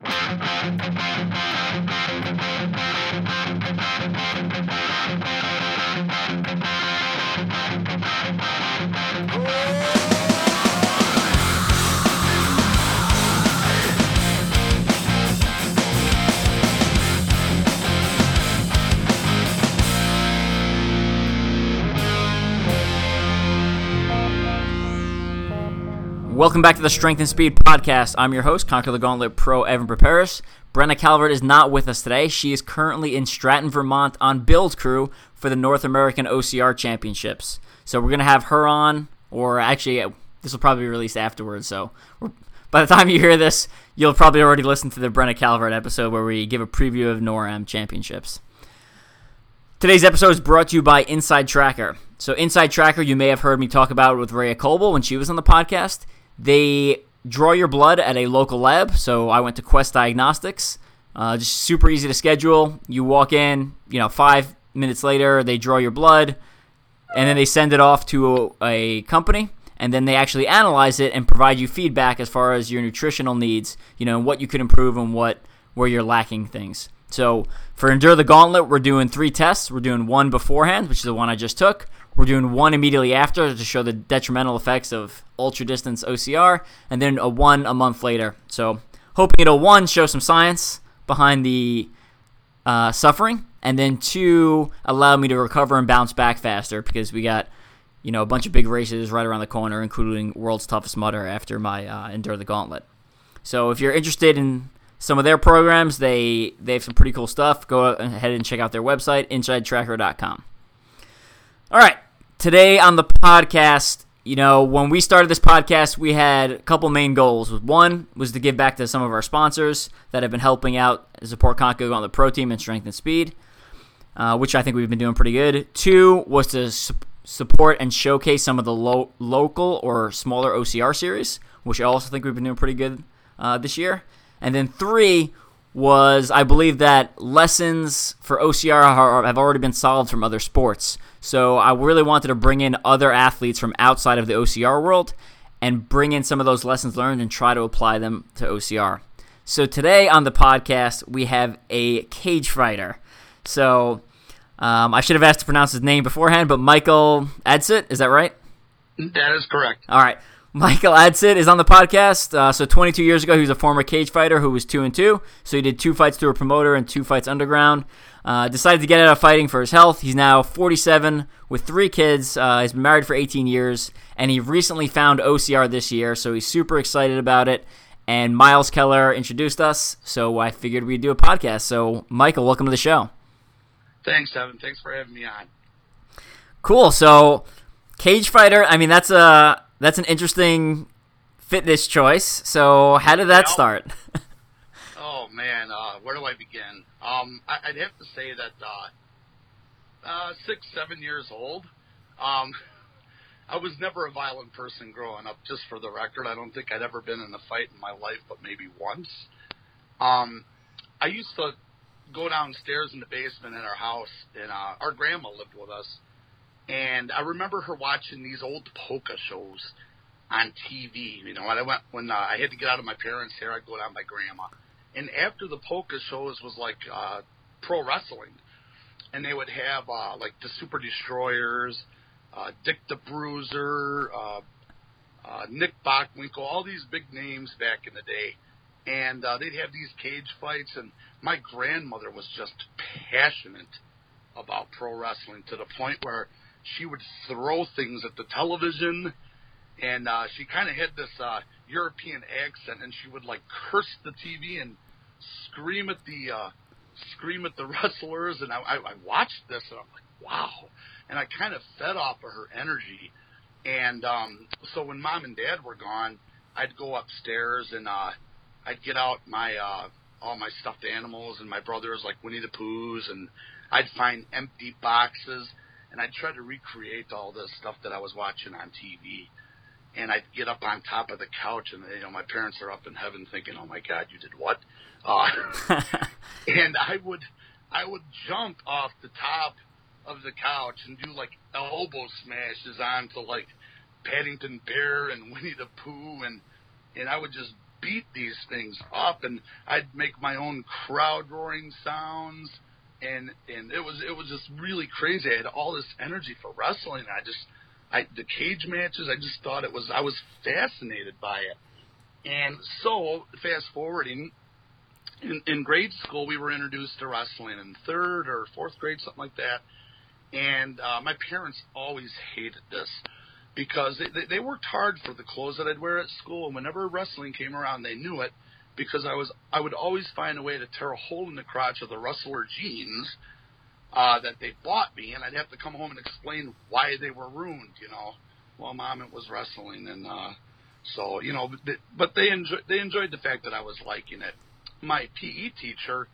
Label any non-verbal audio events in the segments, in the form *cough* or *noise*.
Thank you. Welcome back to the Strength and Speed Podcast. I'm your host, Conquer the Gauntlet Pro Evan Perperis. Brenna Calvert is not with us today. She is currently in Stratton, Vermont on build crew for the North American OCR Championships. So we're going to have her on, or actually, uh, this will probably be released afterwards. So by the time you hear this, you'll probably already listen to the Brenna Calvert episode where we give a preview of NORAM Championships. Today's episode is brought to you by Inside Tracker. So, Inside Tracker, you may have heard me talk about with Rea Kolbl when she was on the podcast. They draw your blood at a local lab. So I went to Quest Diagnostics. Uh, just super easy to schedule. You walk in, you know, five minutes later, they draw your blood, and then they send it off to a, a company, and then they actually analyze it and provide you feedback as far as your nutritional needs, you know, what you could improve and what where you're lacking things. So for Endure the Gauntlet, we're doing three tests. We're doing one beforehand, which is the one I just took. We're doing one immediately after to show the detrimental effects of ultra distance OCR, and then a one a month later. So, hoping it'll one show some science behind the uh, suffering, and then two allow me to recover and bounce back faster because we got you know a bunch of big races right around the corner, including World's Toughest Mudder after my uh, Endure the Gauntlet. So, if you're interested in some of their programs, they they have some pretty cool stuff. Go ahead and check out their website, InsideTracker.com. All right, today on the podcast, you know, when we started this podcast, we had a couple main goals. One was to give back to some of our sponsors that have been helping out support Conco on the pro team and strength and speed, uh, which I think we've been doing pretty good. Two was to su- support and showcase some of the lo- local or smaller OCR series, which I also think we've been doing pretty good uh, this year. And then three was I believe that lessons for OCR have already been solved from other sports. So I really wanted to bring in other athletes from outside of the OCR world and bring in some of those lessons learned and try to apply them to OCR. So today on the podcast, we have a cage fighter. So um, I should have asked to pronounce his name beforehand, but Michael Adsit, is that right? That is correct. All right. Michael Adsit is on the podcast. Uh, so 22 years ago, he was a former cage fighter who was two and two. So he did two fights through a promoter and two fights underground. Uh, decided to get out of fighting for his health. He's now 47 with three kids. Uh, he's been married for 18 years, and he recently found OCR this year, so he's super excited about it. And Miles Keller introduced us, so I figured we'd do a podcast. So, Michael, welcome to the show. Thanks, Evan. Thanks for having me on. Cool. So, cage fighter. I mean, that's a that's an interesting fitness choice. So, how did that start? *laughs* oh man, uh, where do I begin? Um, I, would have to say that uh, uh, six, seven years old. Um, *laughs* I was never a violent person growing up. Just for the record, I don't think I'd ever been in a fight in my life, but maybe once. Um, I used to go downstairs in the basement in our house, and uh, our grandma lived with us. And I remember her watching these old polka shows on TV. You know, when I went when uh, I had to get out of my parents' hair, I'd go down to my grandma and after the polka shows was like uh, pro wrestling, and they would have uh, like the Super Destroyers, uh, Dick the Bruiser, uh, uh, Nick Bockwinkel, all these big names back in the day, and uh, they'd have these cage fights, and my grandmother was just passionate about pro wrestling to the point where she would throw things at the television and uh, she kind of had this uh, European accent, and she would like curse the TV and scream at the uh, scream at the *laughs* wrestlers, and I, I, watched this and I'm like, wow, and I kind of fed off of her energy, and um, so when mom and dad were gone, I'd go upstairs and uh, I'd get out my uh, all my stuffed animals and my brothers like Winnie the Poohs, and I'd find empty boxes, and I'd try to recreate all the stuff that I was watching on TV and I'd get up on top of the couch, and you know my parents are up in heaven thinking, "Oh my God, you did what?" Uh, *laughs* and I would I would jump off the top of the couch and do like elbow smashes onto like Paddington Bear and Winnie the Pooh, and and I would just beat these things up, and I'd make my own crowd roaring sounds, and and it was it was just really crazy. I had all this energy for wrestling. I just I the cage matches. I just thought it was I was fascinated by it. And so fast forwarding, in, in grade school we were introduced to wrestling in third or fourth grade, something like that. And uh, my parents always hated this because they, they, they worked hard for the clothes that I'd wear at school, and whenever wrestling came around, they knew it because I was I would always find a way to tear a hole in the crotch of the wrestler jeans uh, that they bought me, and I'd have to come home and explain why they were ruined. You know, well, mom, it was wrestling, and uh, so you know, but they enjoyed they enjoyed the fact that I was liking it. My PE teacher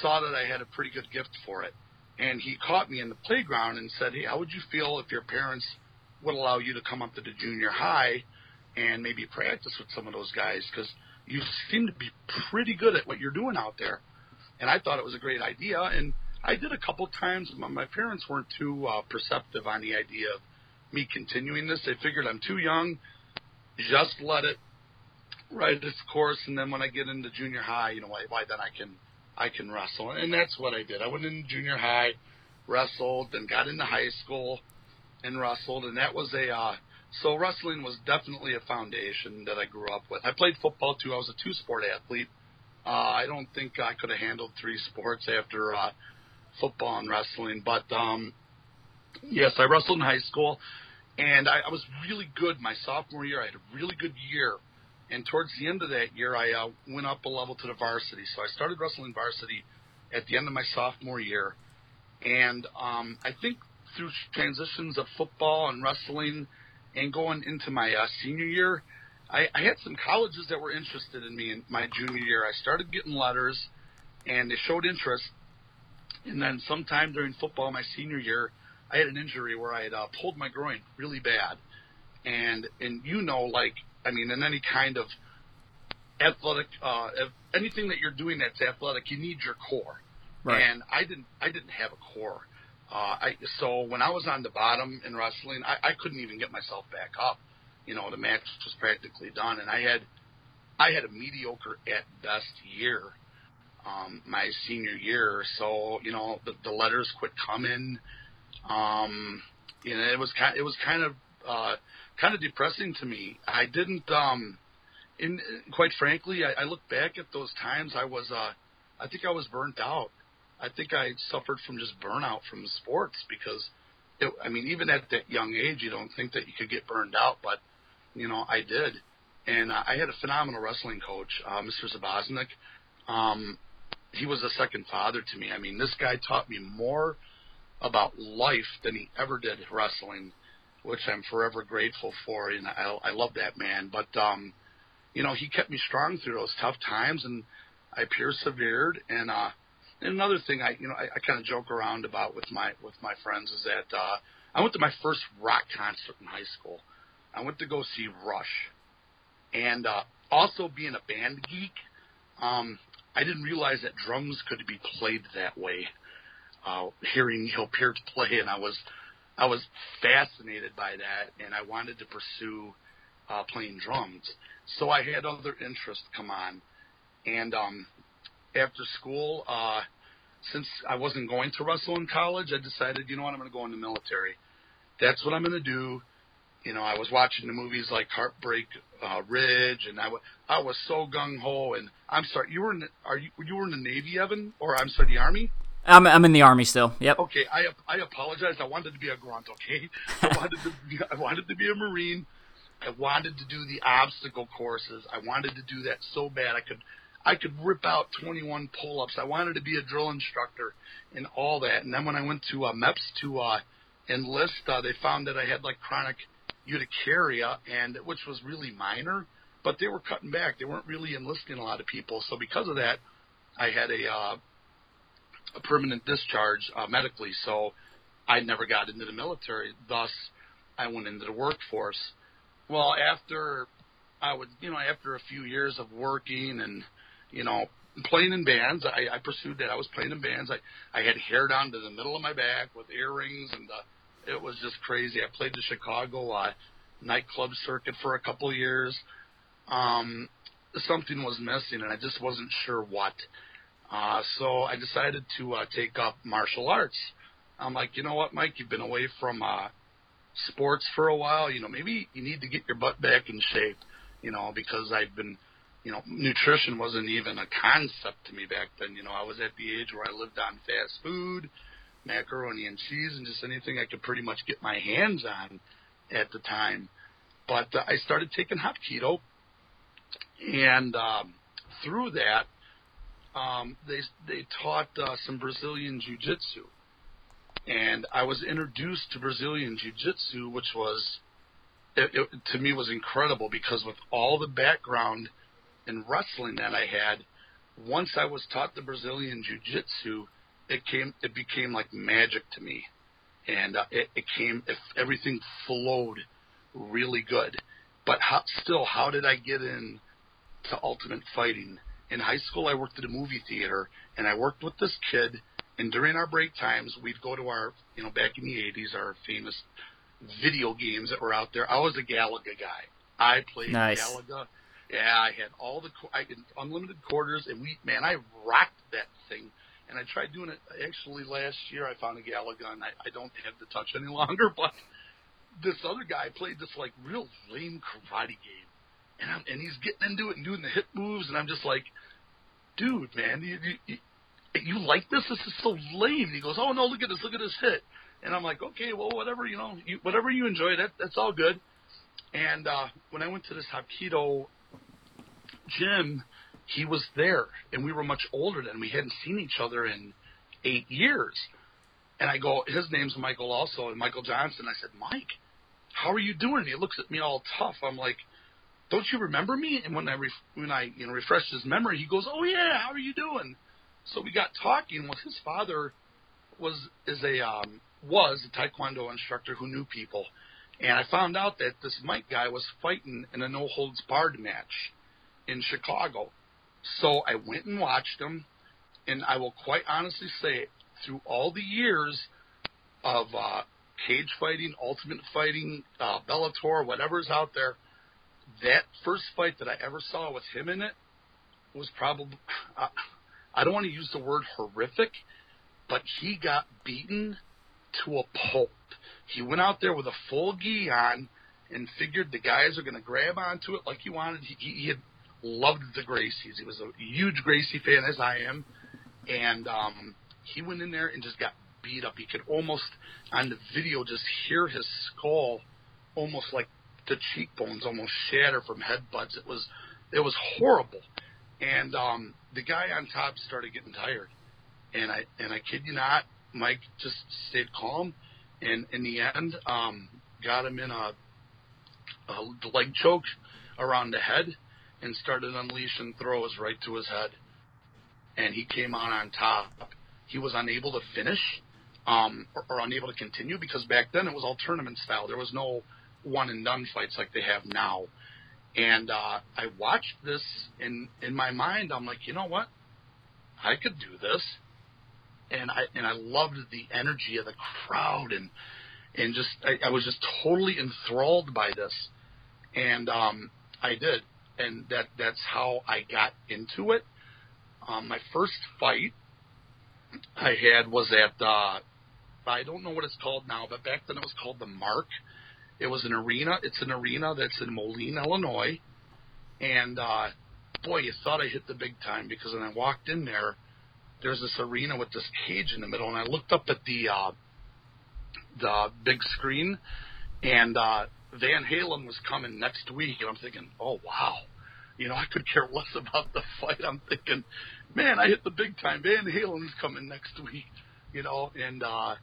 saw that I had a pretty good gift for it, and he caught me in the playground and said, "Hey, how would you feel if your parents would allow you to come up to the junior high and maybe practice with some of those guys because you seem to be pretty good at what you're doing out there. And I thought it was a great idea, and I did a couple times. My parents weren't too uh, perceptive on the idea of me continuing this. They figured I'm too young, just let it ride its course, and then when I get into junior high, you know, why, why then I can I can wrestle, and that's what I did. I went into junior high, wrestled, then got into high school, and wrestled, and that was a uh, so wrestling was definitely a foundation that I grew up with. I played football too. I was a two sport athlete. Uh, I don't think I could have handled three sports after uh, football and wrestling, but um, yes, I wrestled in high school, and I, I was really good my sophomore year. I had a really good year, and towards the end of that year, I uh, went up a level to the varsity. So I started wrestling varsity at the end of my sophomore year, and um, I think through transitions of football and wrestling and going into my uh, senior year, I, I had some colleges that were interested in me in my junior year. I started getting letters, and they showed interest. And then sometime during football, my senior year, I had an injury where I had uh, pulled my groin really bad, and and you know, like I mean, in any kind of athletic, uh, anything that you're doing that's athletic, you need your core. Right. And I didn't, I didn't have a core. Uh, I, so when I was on the bottom in wrestling, I, I couldn't even get myself back up. You know, the match was practically done, and I had, I had a mediocre at best year, um, my senior year. So you know, the, the letters quit coming. Um, you know, it was kind, it was kind of, uh, kind of depressing to me. I didn't, um, in quite frankly, I, I look back at those times. I was, uh, I think I was burnt out. I think I suffered from just burnout from sports because, it, I mean, even at that young age, you don't think that you could get burned out, but you know, I did, and I had a phenomenal wrestling coach, uh, Mr. Zabosnik. Um, he was a second father to me. I mean, this guy taught me more about life than he ever did wrestling, which I'm forever grateful for, and I, I love that man. But um, you know, he kept me strong through those tough times, and I persevered, and uh, and another thing I you know I, I kind of joke around about with my with my friends is that uh, I went to my first rock concert in high school. I went to go see Rush, and uh, also being a band geek, um, I didn't realize that drums could be played that way. Uh, hearing Neil Peart *laughs* play, and I was I was fascinated by that, and I wanted to pursue uh, playing drums. So I had other interests come on, and um, after school, uh, since I wasn't going to wrestle in college, I decided, you know what, I'm going to go in the military. That's what I'm going to do. You know, I was watching the movies like Heartbreak uh, Ridge, and I, w- I was I was so gung ho. And I'm sorry, you were in the, are you you were in the Navy, Evan, or I'm sorry, the Army? I'm I'm in the Army still. Yep. Okay, I I apologize. I wanted to be a grunt. Okay, I *laughs* wanted to be, I wanted to be a Marine. I wanted to do the obstacle courses. I wanted to do that so bad. I could I could rip out 21 pull-ups. I wanted to be a drill instructor and all that. And then when I went to uh, MEPS to uh, enlist, uh, they found that I had like chronic urticaria, and which was really minor. But they were cutting back. They weren't really enlisting a lot of people. So because of that, I had a uh, a permanent discharge uh, medically. So I never got into the military. Thus, I went into the workforce. Well, after I would, you know, after a few years of working and you know, playing in bands. I, I pursued that. I was playing in bands. I, I had hair down to the middle of my back with earrings, and uh, it was just crazy. I played the Chicago uh, nightclub circuit for a couple of years. Um, something was missing, and I just wasn't sure what. Uh, so I decided to uh, take up martial arts. I'm like, you know what, Mike, you've been away from uh, sports for a while. You know, maybe you need to get your butt back in shape. You know, because I've been, you know, nutrition wasn't even a concept to me back then. You know, I was at the age where I lived on fast food, macaroni and cheese, and just anything I could pretty much get my hands on at the time. But uh, I started taking hot keto, and um, through that, um, they they taught uh, some Brazilian jiu-jitsu and I was introduced to Brazilian Jiu-Jitsu, which was it, it, to me was incredible because with all the background in wrestling that I had, once I was taught the Brazilian Jiu-Jitsu, it came it became like magic to me, and uh, it, it came if everything flowed really good. But how, still, how did I get in to Ultimate Fighting? In high school, I worked at a movie theater, and I worked with this kid and during our break times, we'd go to our, you know, back in the 80s, our famous video games that were out there. I was a Galaga guy. I played nice. Galaga. Yeah, I had all the I had unlimited quarters, and we man, I rocked that thing. And I tried doing it actually last year. I found a Galaga, and I, I don't have the touch any *laughs* longer. But this other guy played this like real lame karate game, and I'm, and he's getting into it and doing the hip moves, and I'm just like, dude, man, you, you, you like this? This is so lame. And he goes, oh no, look at this, look at this hit. And I'm like, okay, well, whatever, you know, you, whatever you enjoy, that that's all good. And uh, when I went to this Hapkido gym, he was there, and we were much older than we hadn't seen each other in eight years. And I go, his name's Michael also, and Michael Johnson. I said, Mike, how are you doing? he looks at me all tough. I'm like, don't you remember me? And when I ref- when I you know refreshed his memory, he goes, oh yeah, how are you doing? So we got talking. Well, his father was is a um, was a taekwondo instructor who knew people, and I found out that this Mike guy was fighting in a no holds barred match in Chicago. So I went and watched him, and I will quite honestly say, through all the years of uh, cage fighting, ultimate fighting, uh, Bellator, whatever's out there, that first fight that I ever saw with him in it was probably. Uh, I don't want to use the word horrific, but he got beaten to a pulp. He went out there with a full gi on and figured the guys are going to grab onto it like he wanted. He, he had loved the Gracies. He was a huge Gracie fan, as I am, and um, he went in there and just got beat up. He could almost, on the video, just hear his skull, almost like the cheekbones almost shatter from headbutts. It was, it was horrible. And um, the guy on top started getting tired, and I and I kid you not, Mike just stayed calm, and in the end, um, got him in a, a leg choke around the head, and started unleashing throws right to his head, and he came on on top. He was unable to finish, um, or, or unable to continue because back then it was all tournament style. There was no one and done fights like they have now. And uh, I watched this, and in my mind, I'm like, you know what? I could do this. And I and I loved the energy of the crowd, and and just I, I was just totally enthralled by this, and um, I did, and that that's how I got into it. Um, my first fight I had was at uh, I don't know what it's called now, but back then it was called the Mark it was an arena. It's an arena that's in Moline, Illinois. And uh, boy, you thought I hit the big time because when I walked in there, there's this arena with this cage in the middle, and I looked up at the uh, the big screen, and uh, Van Halen was coming next week, and I'm thinking, oh wow, you know, I could care less about the fight. I'm thinking, man, I hit the big time. Van Halen's coming next week, you know, and uh,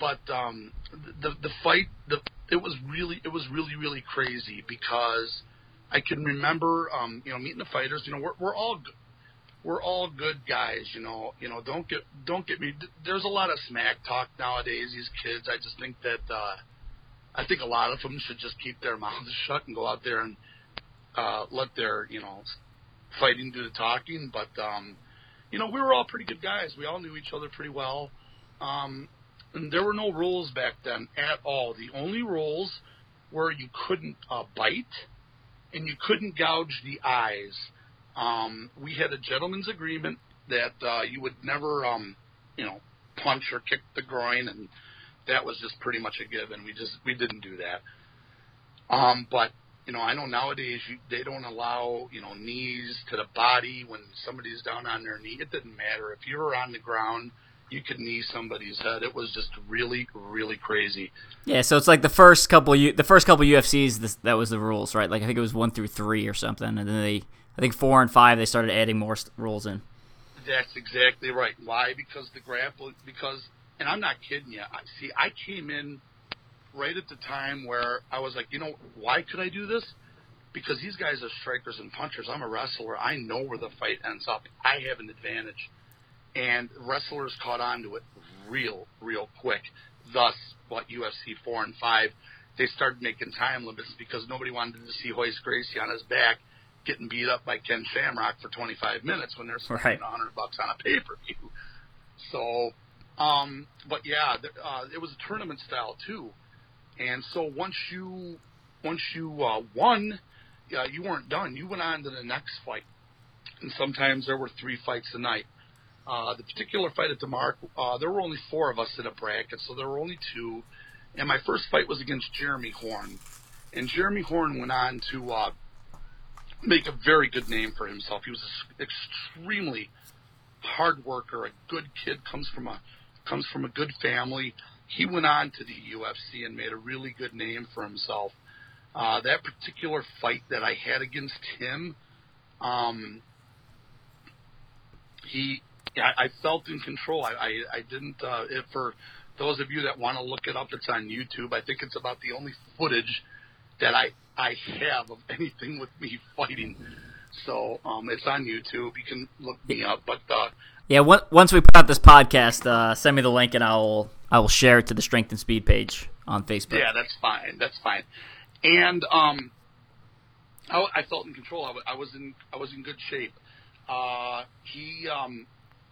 but um, the the fight the it was really it was really really crazy because I can remember um, you know meeting the fighters. You know we're we're all we're all good guys. You know you know don't get don't get me. There's a lot of smack talk nowadays. These kids. I just think that uh, I think a lot of them should just keep their *laughs* mouths shut and go out there and uh, let their you know fighting do the talking. But um, you know we were all pretty good guys. We all knew each other pretty well. Um, there were no rules back then at all. The only rules were you couldn't uh, bite and you couldn't gouge the eyes. Um, we had a gentleman's agreement that uh, you would never, um, you know, punch or kick the groin, and that was just pretty much a given. We just we didn't do that. Um, but you know, I know nowadays you, they don't allow you know knees to the body when somebody's down on their knee. It didn't matter if you were on the ground. You could knee somebody's head. It was just really, really crazy. Yeah, so it's like the first couple, U- the first couple UFCs, this, that was the rules, right? Like I think it was one through three or something, and then they, I think four and five, they started adding more rules in. That's exactly right. Why? Because the grapple. Because, and I'm not kidding you. I see. I came in right at the time where I was like, you know, why could I do this? Because these guys are strikers and punchers. I'm a wrestler. I know where the fight ends up. I have an advantage. And wrestlers caught on to it real, real quick. Thus, what UFC 4 and 5, they started making time limits because nobody wanted to see Royce Gracie on his back getting beat up by Ken Shamrock for 25 minutes when they're spending Right. 100 bucks on a pay-per-view. So, um, but yeah, uh, it was a tournament style too. And so once you once you uh, won, uh, you weren't done. You went on to the next fight, and sometimes there were three fights a night. Uh, the particular fight at DeMarc, uh, there were only four of us in a bracket, so there were only two. And my first fight was against Jeremy Horn, and Jeremy Horn went on to uh, make a very good name for himself. He was an extremely hard worker, a good kid, comes from a comes from a good family. He went on to the UFC and made a really good name for himself. Uh, that particular fight that I had against him, um, he, I, I felt in control. I, I, I didn't. Uh, if for those of you that want to look it up, it's on YouTube. I think it's about the only footage that I I have of anything with me *laughs* fighting. So um, it's on YouTube. You can look me up. But uh, Yeah, once we put out this podcast, uh, send me the link and I'll I will share it to the Strength and Speed page on Facebook. Yeah, that's fine. That's fine. And um, I, I felt in control. I, I was in I was in good shape. Uh, he um,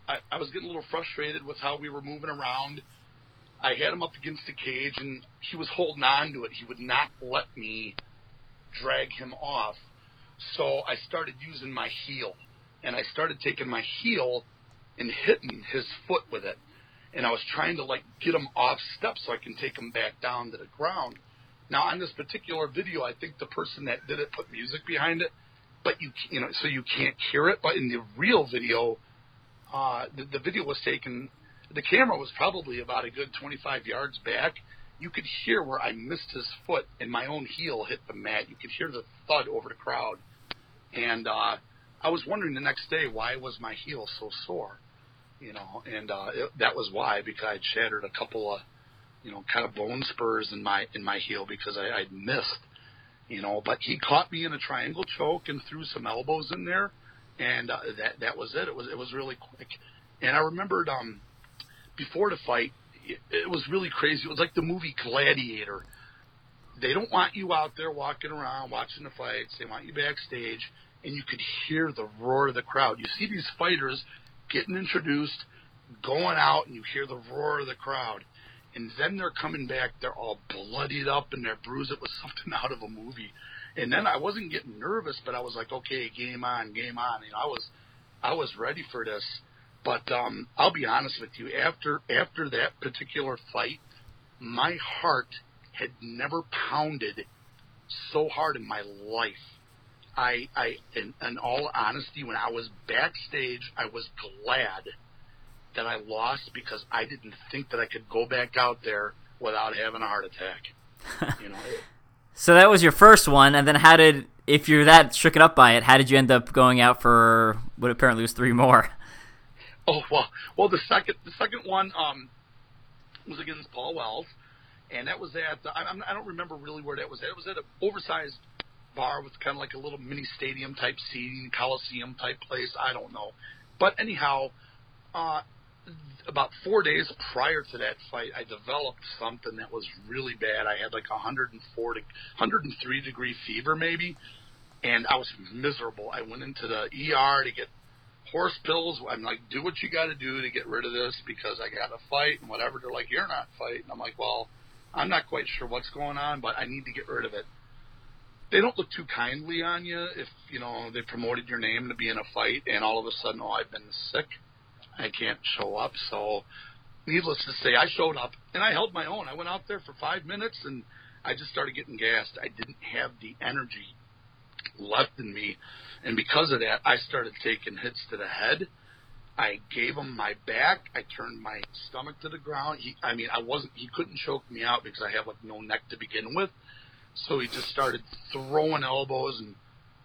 I, I was getting a little frustrated with how we were moving around. I had him up against the cage, and he was holding on to it. He would not let me drag him off. So I started using my heel, and I started taking my heel and hitting his foot with it. And I was trying to like get him off step so I can take him back down to the ground. Now on this particular video, I think the person that did it put music behind it, but you you know so you can't hear it. But in the real video, uh, the, the video was taken. The camera was probably about a good 25 yards back. You could hear where I missed his foot and my own heel hit the mat. You could hear the thud over the crowd. And uh, I was wondering the next day why was my heel so sore, you know? And uh, it, that was why because I'd shattered a couple of, you know, kind of bone spurs in my in my heel because I, I'd missed, you know. But he caught me in a triangle choke and threw some elbows in there, and uh, that that was it. It was it was really quick. And I remembered um, before the fight, it, it was really crazy. It was like the movie Gladiator. They don't want you out there walking around watching the fights. They want you backstage, and you could hear the roar of the crowd. You see these fighters getting introduced, going out, and you hear the roar of the crowd. And then they're coming back. They're all bloodied up and they're bruised. It was *laughs* something out of a movie. And then I wasn't getting nervous, but I was like, okay, game on, game on. You know, I was, I was ready for this. But um, I'll be honest with you. After after that particular fight, my heart had never pounded so hard in my life. I, I, in, in all honesty, when I was backstage, I was glad that I lost because I didn't think that I could go back out there without having a heart attack. You know, *laughs* So that was your first one, and then how did, if you're that stricken up by it, how did you end up going out for what apparently was three more? Oh well, well the second the second one um was against Paul Wells, and that was at I, I don't remember really where that was at. It was at an oversized bar with kind of like a little mini stadium type seating, coliseum type place. I don't know, but anyhow, uh, about four days prior to that fight, I developed something that was really bad. I had like a 104 to 103 degree fever maybe, and I was miserable. I went into the ER to get horse pills. I'm like, do what you got to do to get rid of this because I got to fight and whatever. They're like, you're not fighting. I'm like, well, I'm not quite sure what's going on, but I need to get rid of it. They don't look too kindly on you if you know they promoted your name to be in a fight and all of a sudden, oh, I've been sick, I can't show up. So, needless to say, I showed up and I held my own. I went out there for five minutes and I just started getting gassed. I didn't have the energy left in me, and because of that, I started taking hits to the head. I gave him my back. I turned my stomach to the ground. He, I mean, I wasn't. He couldn't choke me out because I have like no neck to begin with. So he just started throwing elbows, and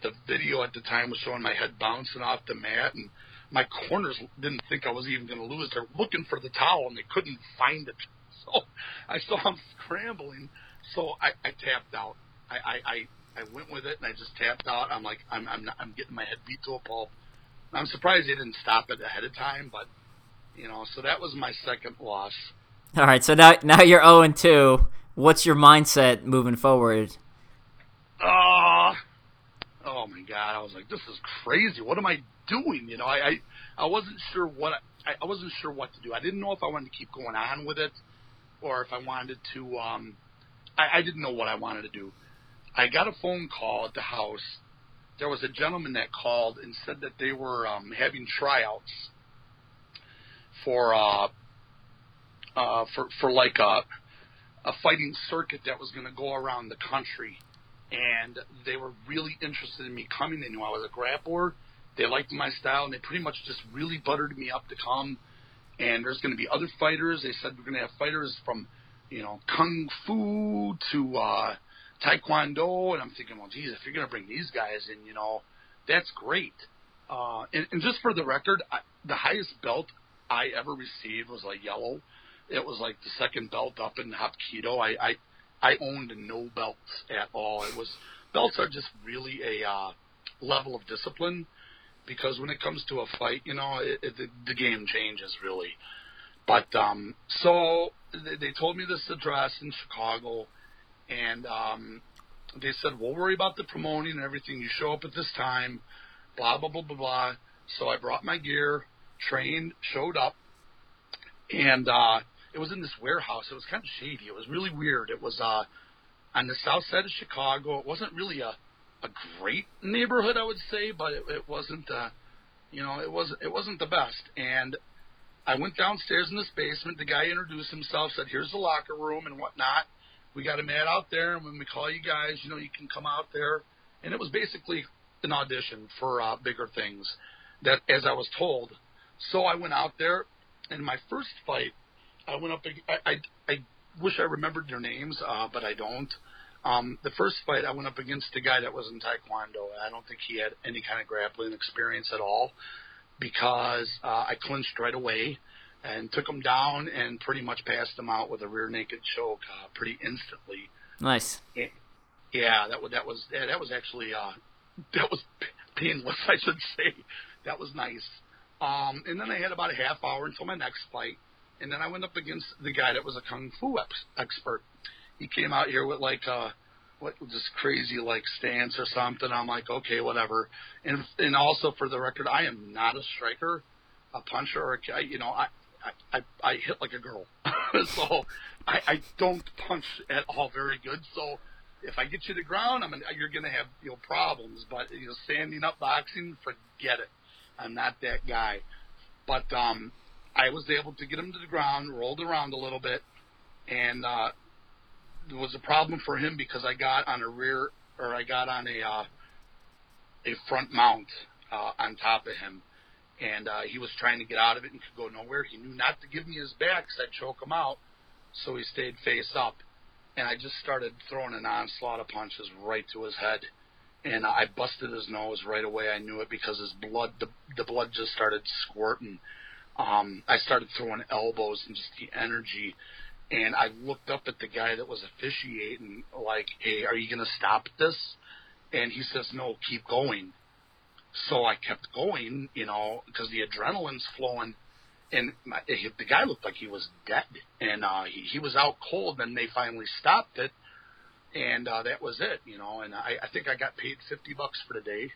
the video at the time was showing my head bouncing off the mat, and my corners didn't think I was even going to lose. They're looking for the towel, and they couldn't find it. *laughs* So I saw him scrambling, so I, I tapped out. I, I, I, I went with it, and I just tapped out. I'm like, I'm, I'm, not, I'm getting my head beat to a pulp. I'm surprised they didn't stop it ahead of time, but you know, so that was my second loss. All right, so now now you're 0 and 2 what's your mindset moving forward? Uh, oh my god, I was like, this is crazy. What am I doing? You know, I I, I wasn't sure what I, I wasn't sure what to do. I didn't know if I wanted to keep going on with it or if I wanted to. Um, I, I didn't know what I wanted to do. I got a phone call at the house. There was a gentleman that called and said that they were um, having tryouts for uh, uh, for for like a a fighting circuit that was going to go around the country, and they were really interested in me coming. They knew I was a grappler. They liked my style, and they pretty much just really buttered me up to come. And there's going to be other fighters. They said we're going to have fighters from, you know, kung fu to uh, taekwondo. And I'm thinking, well, geez, if you're going to bring these guys in, you know, that's great. Uh, and, and just for the record, I, the highest belt I ever received was a yellow it was like the second belt up in Hapkido. I, I I owned no belts at all. It was belts are just really a uh, level of discipline because when it comes to a fight, you know, it, it, the, the game changes really. But um, so they, they told me this address in Chicago, and um, they said we'll worry about the promoting and everything. You show up at this time, blah blah blah blah blah. So I brought my gear, trained, showed up, and uh, it was in this warehouse. It was kind of shady. It was really weird. It was uh, on the south side of Chicago. It wasn't really a a great neighborhood, I would say, but it, it wasn't. Uh, you know, it was it wasn't the best. And I went downstairs in this basement. The guy introduced himself, said, "Here's the locker room and whatnot. We got a mat out there, and when we call you guys, you know, you can come out there." And it was basically an audition for uh, bigger things. That, as I was told. So I went out there, and my first fight I went up. I, I, I wish I remembered their names, uh, but I don't. Um, the first fight, I went up against a guy that was in Taekwondo. I don't think he had any kind of grappling experience at all because uh, I clinched right away and took him down and pretty much passed him out with a rear naked choke uh, pretty instantly. Nice. Yeah, that was that was yeah, that was actually uh, that was painless, *laughs* I should say. That was nice. Um, and then I had about a half hour until my next fight and then I went up against the guy that was a kung fu ex- expert. He came out here with like uh what this crazy like stance or something. I'm like, okay, whatever. And and also for the record, I am not a striker, a puncher, or a, you know, I I I, I hit like a girl, *laughs* so I, I don't punch at all very good. So if I get you to the ground, I'm gonna, you're gonna have you know problems. But you know, standing up boxing, forget it. I'm not that guy. But um, I was able to get him to the ground, rolled around a little bit, and uh, there was a problem for him because I got on a rear or I got on a uh, a front mount uh, on top of him, and uh, he was trying to get out of it and could go nowhere. He knew not to give me his back because I'd choke him out, so he stayed face up, and I just started throwing an onslaught of punches right to his head. And I busted his nose right away. I knew it because his blood, the, the blood just started squirting um, I started throwing elbows and just the energy. And I looked up at the guy that was officiating, like, hey, are you going to stop this? And he says, no, keep going. So I kept going, you know, because the adrenaline's flowing. And my, the guy looked like he was dead. And uh, he, he was out cold. And they finally stopped it. And uh, that was it, you know. And I, I think I got paid 50 bucks for the day,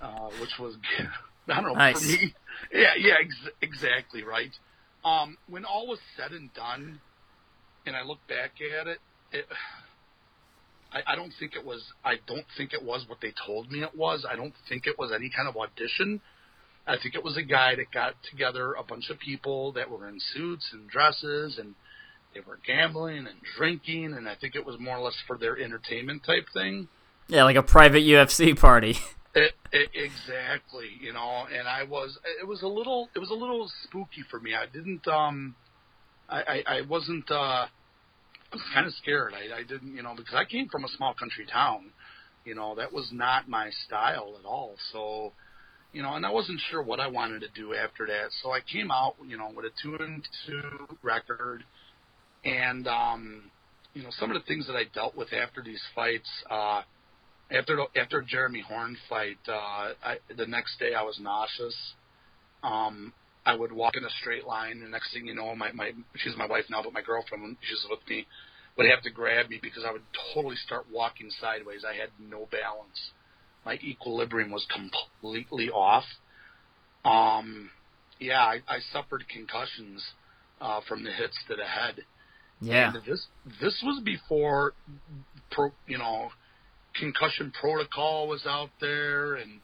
uh, which was *laughs* I don't know nice. for me. Yeah, yeah, ex- exactly right. Um, when all was said and done, and I look back at it, it I, I don't think it was. I don't think it was what they told me it was. I don't think it was any kind of audition. I think it was a guy that got together a bunch of people that were in suits and dresses and they were gambling and drinking and I think it was more or less for their entertainment type thing. Yeah, like a private UFC party. *laughs* It, it, exactly, you know, and I was it was a little it was a little spooky for me. I didn't um I I, I wasn't uh I was kind of scared. I I didn't, you know, because I came from a small country town. You know, that was not my style at all. So, you know, and I wasn't sure what I wanted to do after that. So I came out, you know, with a two and two record and um you know, some of the things that I dealt with after these fights, uh after the, after Jeremy Horn fight, uh, I, the next day I was nauseous. Um, I would walk in a straight line. The next thing you know, my my she's my wife now, but my girlfriend when she's with me would have to grab me because I would totally start walking sideways. I had no balance. My equilibrium was completely off. Um, yeah, I, I suffered concussions uh, from the hits to the head. Yeah. And this this was before, pro, you know, concussion protocol was out there and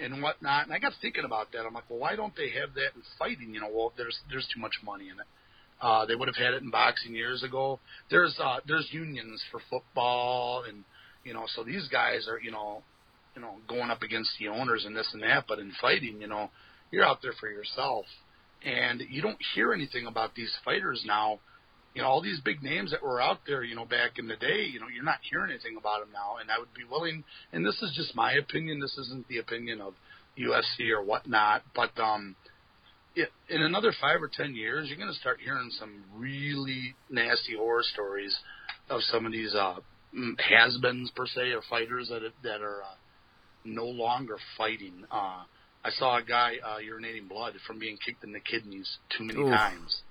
and whatnot. And I got thinking about that. I'm like, well, why don't they have that in fighting? You know, well, there's there's too much money in it. Uh, they would have had it in boxing years ago. There's uh, there's unions for football, and you know, so these guys are you know, you know, going up against the owners and this and that. But in fighting, you know, you're out there for yourself, and you don't hear anything about these fighters now you know, all these big names that were out there, you know, back in the day, you know, you're not hearing anything about them now. And I would be willing, and this is just my opinion. This isn't the opinion of UFC or whatnot, but um, it, in another five or ten years, you're going to start hearing some really nasty horror stories of some of these uh, has-beens per se, or fighters that that are uh, no longer fighting. Uh, I saw a guy uh, urinating blood from being kicked in the kidneys too many Oof. times.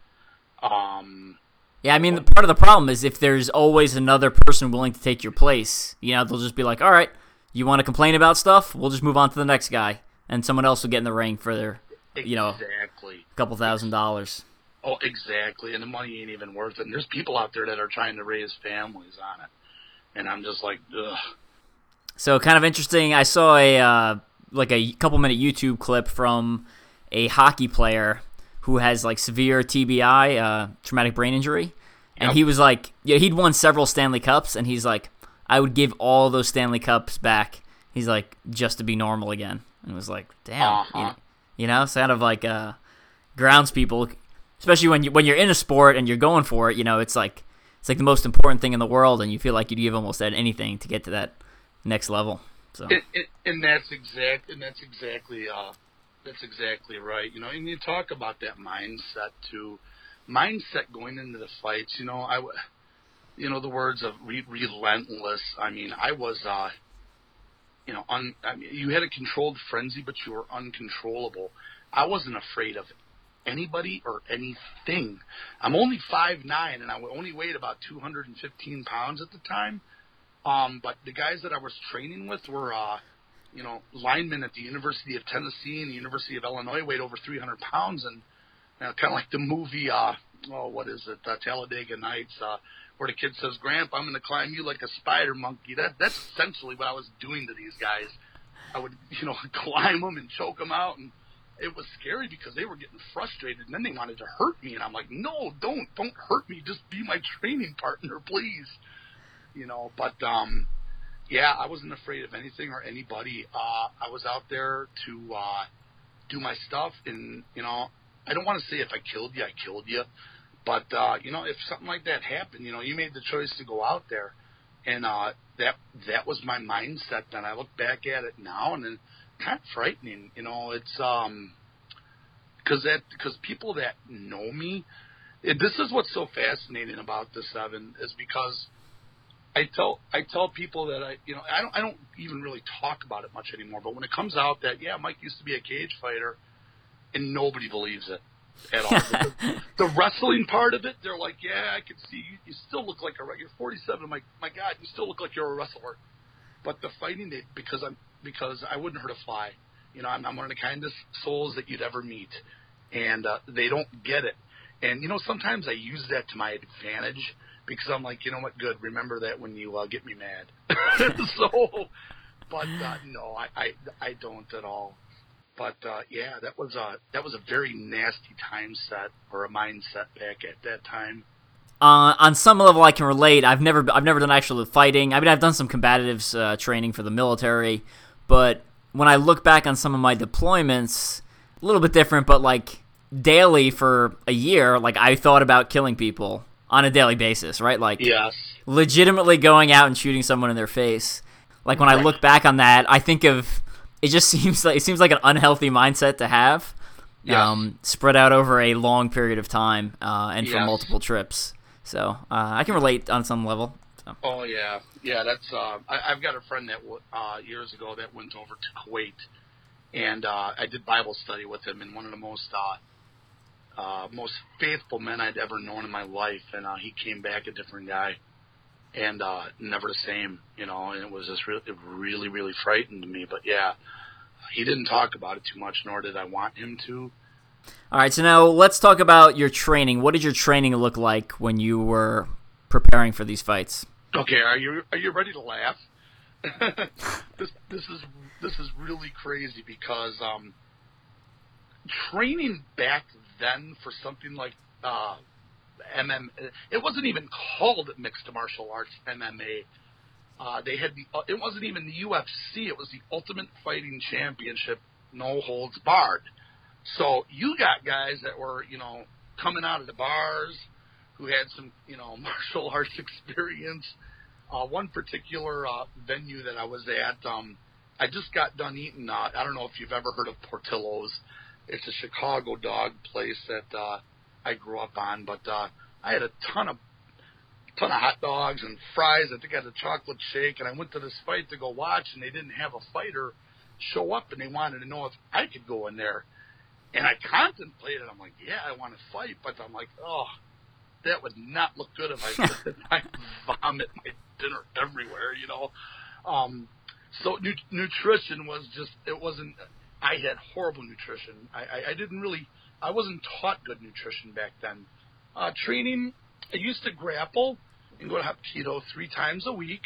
Um, Yeah, I mean, the part of the problem is if there's always another person willing to take your place, you know, they'll just be like, all right, you want to complain about stuff? We'll just move on to the next guy. And someone else will get in the ring for their, you know, exactly. A couple thousand dollars. Oh, exactly. And the money ain't even worth it. And there's people out there that are trying to raise families on it. And I'm just like, ugh. So kind of interesting. I saw a uh, like a couple minute YouTube clip from a hockey player who has like severe TBI, uh, traumatic brain injury, and Yep. he was like, yeah, he'd won several Stanley Cups, and he's like, I would give all those Stanley Cups back. He's like, just to be normal again. And it was like, damn, Uh-huh. you, know, you know, it's kind of like uh, grounds people, especially when you when you're in a sport and you're going for it. You know, it's like it's like the most important thing in the world, and you feel like you'd give almost anything to get to that next level. So And, and, and that's exact. And that's exactly. Uh, that's exactly right. You know, and you talk about that mindset too. Mindset going into the fights. You know, I. You know the words of re- relentless. I mean, I was. uh you know, un, I mean, you had a controlled frenzy, but you were uncontrollable. I wasn't afraid of anybody or anything. I'm only five nine, and I only weighed about 215 pounds at the time. Um, but the guys that I was training with were, uh, you know, linemen at the University of Tennessee and the University of Illinois, weighed over 300 pounds, and you know, kind of like the movie, uh, oh, what is it, uh, Talladega Nights, uh, where the kid says, "Grandpa, I'm going to climb you like a spider monkey." That that's essentially what I was doing to these guys. I would, *laughs* you know, *laughs* climb them and choke them out, and it was scary because they were getting frustrated, and then they wanted to hurt me, and I'm like, "No, don't, don't hurt me. Just be my training partner, please." You know, but um, yeah, I wasn't afraid of anything or anybody. Uh, I was out there to uh, do my stuff, and you know, I don't want to say if I killed you, I killed you, but uh, you know, if something like that happened, you know, you made the choice to go out there, and uh, that that was my mindset. And I look back at it now, and it's kind of frightening. You know, it's um, because that because people that know me, it, this is what's so fascinating about the seven is because I tell I tell people that I you know I don't I don't even really talk about it much anymore. But when it comes out that yeah Mike used to be a cage fighter, and nobody believes it at all. the, *laughs* the wrestling part of it, they're like yeah I can see you, you still look like a you're 47. My my God, you still look like you're a wrestler. But the fighting they because I'm because I wouldn't hurt a fly. You know I'm, I'm one of the kindest souls that you'd ever meet, and uh, they don't get it. And you know sometimes I use that to my advantage because I'm like, you know what? Good. Remember that when you uh, get me mad. *laughs* *laughs* so, but uh, no, I, I I don't at all. But uh, yeah, that was a that was a very nasty time set or a mindset back at that time. Uh, on some level, I can relate. I've never I've never done actual fighting. I mean, I've done some combatives uh, training for the military, but when I look back on some of my deployments, a little bit different, but like daily for a year, like I thought about killing people on a daily basis, right? Like yes. legitimately going out and shooting someone in their face. Like when I look back on that, I think of it just *laughs* seems like it seems like an unhealthy mindset to have. Yes. Um, spread out over a long period of time uh, and for Yes. multiple trips. So uh, I can relate on some level. So. Oh yeah, yeah. That's uh, I, I've got a friend that uh, years ago that went over to Kuwait, and uh, I did Bible study with him, and one of the most uh, most faithful men I'd ever known in my life, and uh, he came back a different guy, and uh, never the same, you know. And it was just really, it really, really frightened me. But yeah, he didn't talk about it too much, nor did I want him to. All right, so now let's talk about your training. What did your training look like when you were preparing for these fights? Okay, are you are you ready to laugh? *laughs* this this is this is really crazy because um, training back then for something like uh, MM, it wasn't even called mixed martial arts MMA. Uh, they had the it wasn't even the UFC. It was the Ultimate Fighting Championship, no holds barred. So you got guys that were you know coming out of the bars who had some you know *laughs* martial arts experience. Uh, one particular uh, venue that I was at, um, I just got done eating. Uh, I don't know if you've ever heard of Portillo's. It's a Chicago dog place that uh, I grew up on, but uh, I had a ton of ton of hot dogs and fries. I think I had a chocolate shake, and I went to this fight to go watch, and they didn't have a fighter show up, and they wanted to know if I could go in there. And I contemplated. I'm like, yeah, I want to fight, but I'm like, oh, that would not look good if I *laughs* I vomit my dinner everywhere, you know. Um, so nu- nutrition was just it wasn't. I had horrible nutrition. I, I, I didn't really. I wasn't taught good nutrition back then. Uh, training. I used to grapple and go to Hapkido three times a week,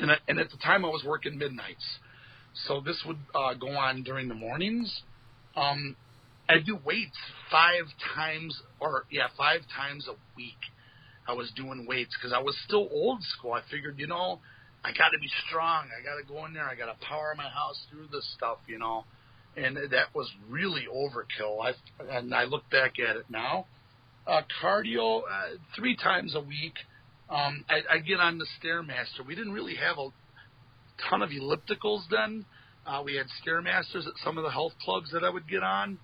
and I, and at the time I was working midnights, so this would uh, go on during the mornings. Um, I do weights five times, or yeah, five times a week. I was doing weights because I was still old school. I figured, you know, I got to be strong. I got to go in there. I got to power my house through this stuff, you know. And that was really overkill. I and I look back at it now. Uh, cardio uh, three times a week. Um, I, I get on the stairmaster. We didn't really have a ton of ellipticals then. Uh, we had stairmasters at some of the health clubs that I would get on.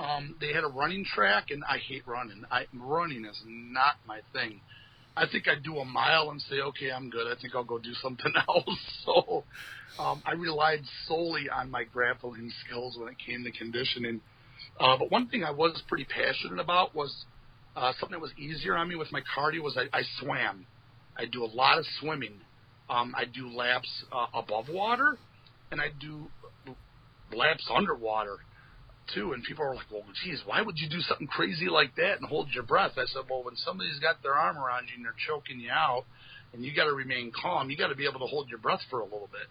Um, they had a running track, and I hate running. I, running is not my thing. I think I'd do a mile and say, okay, I'm good. I think I'll go do something *laughs* else. So um, I relied solely on my grappling skills when it came to conditioning. Uh, but one thing I was pretty passionate about was uh, something that was easier on me with my cardio was I, I swam. I do a lot of swimming. Um, I do laps uh, above water, and I do laps underwater too. And people are like, "Well, geez, why would you do something crazy like that and hold your breath?" I said, "Well, when somebody's got their arm around you and they're choking you out, and you got to remain calm, you got to be able to hold your breath for a little bit."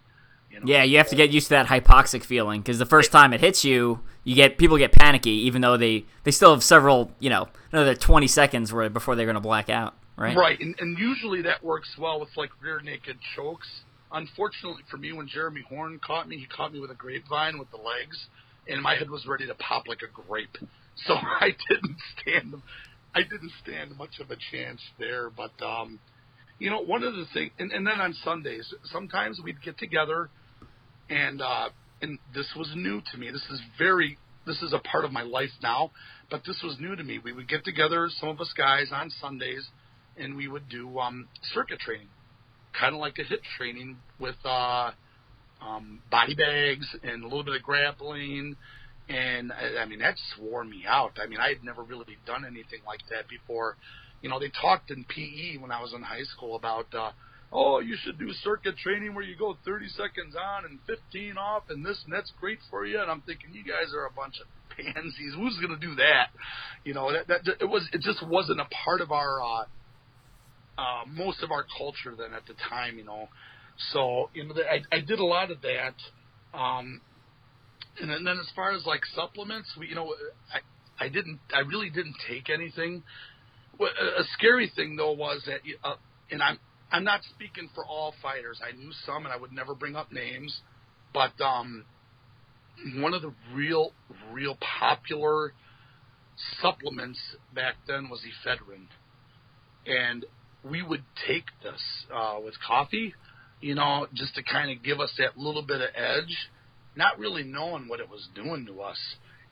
You know? Yeah, you have to get used to that hypoxic feeling because the first time it hits you, you get people get panicky, even though they they still have several, you know, another twenty seconds where before they're going to black out, right? Right, and, and usually that works well with like rear naked chokes. Unfortunately for me, when Jeremy Horn caught me, he caught me with a grapevine with the legs, and my head was ready to pop like a grape. *laughs* So I didn't stand, I didn't stand much of a chance there. But um, you know, one of the things, and, and then on Sundays, sometimes we'd get together, and uh, and this was new to me. This is very, this is a part of my life now, but this was new to me. We would get together, some of us guys, on Sundays, and we would do um, circuit training, kind of like a HIIT training with uh, um, body bags and a little bit of grappling. And I, mean, that swore me out. I mean, I had never really done anything like that before. You know, they talked in PE when I was in high school about, uh, oh, you should do circuit training where you go 30 seconds on and 15 off, and this and that's great for you. And I'm thinking, you guys are a bunch of *laughs* pansies. Who's going to do that? You know, that, that it was it just wasn't a part of our uh, uh, most of our culture then at the time, you know. So you know, I, I did a lot of that. Um, and then, then as far as like supplements, we, you know, I I didn't, I really didn't take anything. A scary thing though was that, uh, and I'm I'm not speaking for all fighters. I knew some, and I would never bring up names, but um, one of the real, real popular supplements back then was ephedrine, and we would take this uh, with coffee, you know, just to kind of give us that little bit of edge, not really knowing what it was doing to us.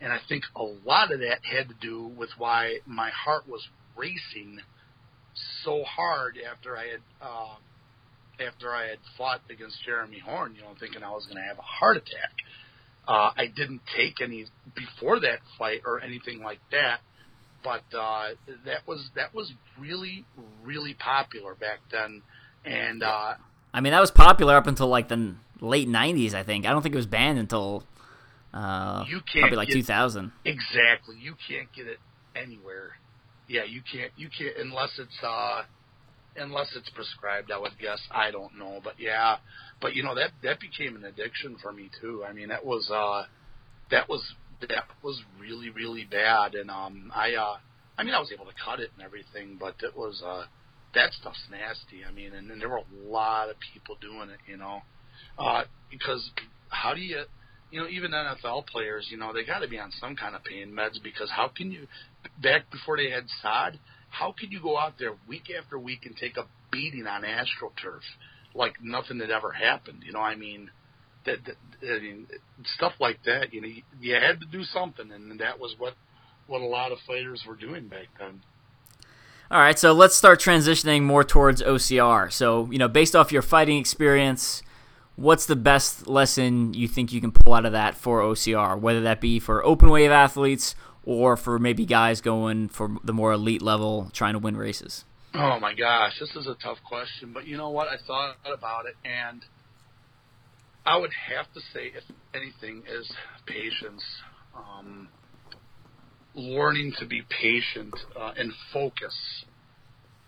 And I think a lot of that had to do with why my heart was racing so hard after I had uh, after I had fought against Jeremy Horn, you know, thinking I was going to have a heart attack. Uh, I didn't take any before that fight or anything like that, but uh, that was that was really really popular back then, and uh, I mean that was popular up until like the late '90s. I think I don't think it was banned until uh, you can't probably like get, 2000. Exactly, you can't get it anywhere. Yeah, you can't you can't unless it's uh unless it's prescribed. I would guess. I don't know, but yeah, but you know that that became an addiction for me too. I mean, that was uh, that was that was really really bad, and um, I uh, I mean, I was able to cut it and everything, but it was uh, that stuff's nasty. I mean, and, and there were a lot of people doing it, you know, uh, because how do you you know, even NFL players, you know, they got to be on some kind of pain meds because how can you, back before they had sod, how could you go out there week after week and take a beating on AstroTurf like nothing had ever happened? You know, I mean, that, that I mean, stuff like that. You know, you, you had to do something, and that was what what a lot of fighters were doing back then. All right, so let's start transitioning more towards OCR. So, you know, based off your fighting experience, what's the best lesson you think you can pull out of that for OCR, whether that be for open wave athletes or for maybe guys going for the more elite level trying to win races? Oh my gosh, this is a tough question, but you know what? I thought about it and I would have to say, if anything, is patience. Um, learning to be patient uh, and focus.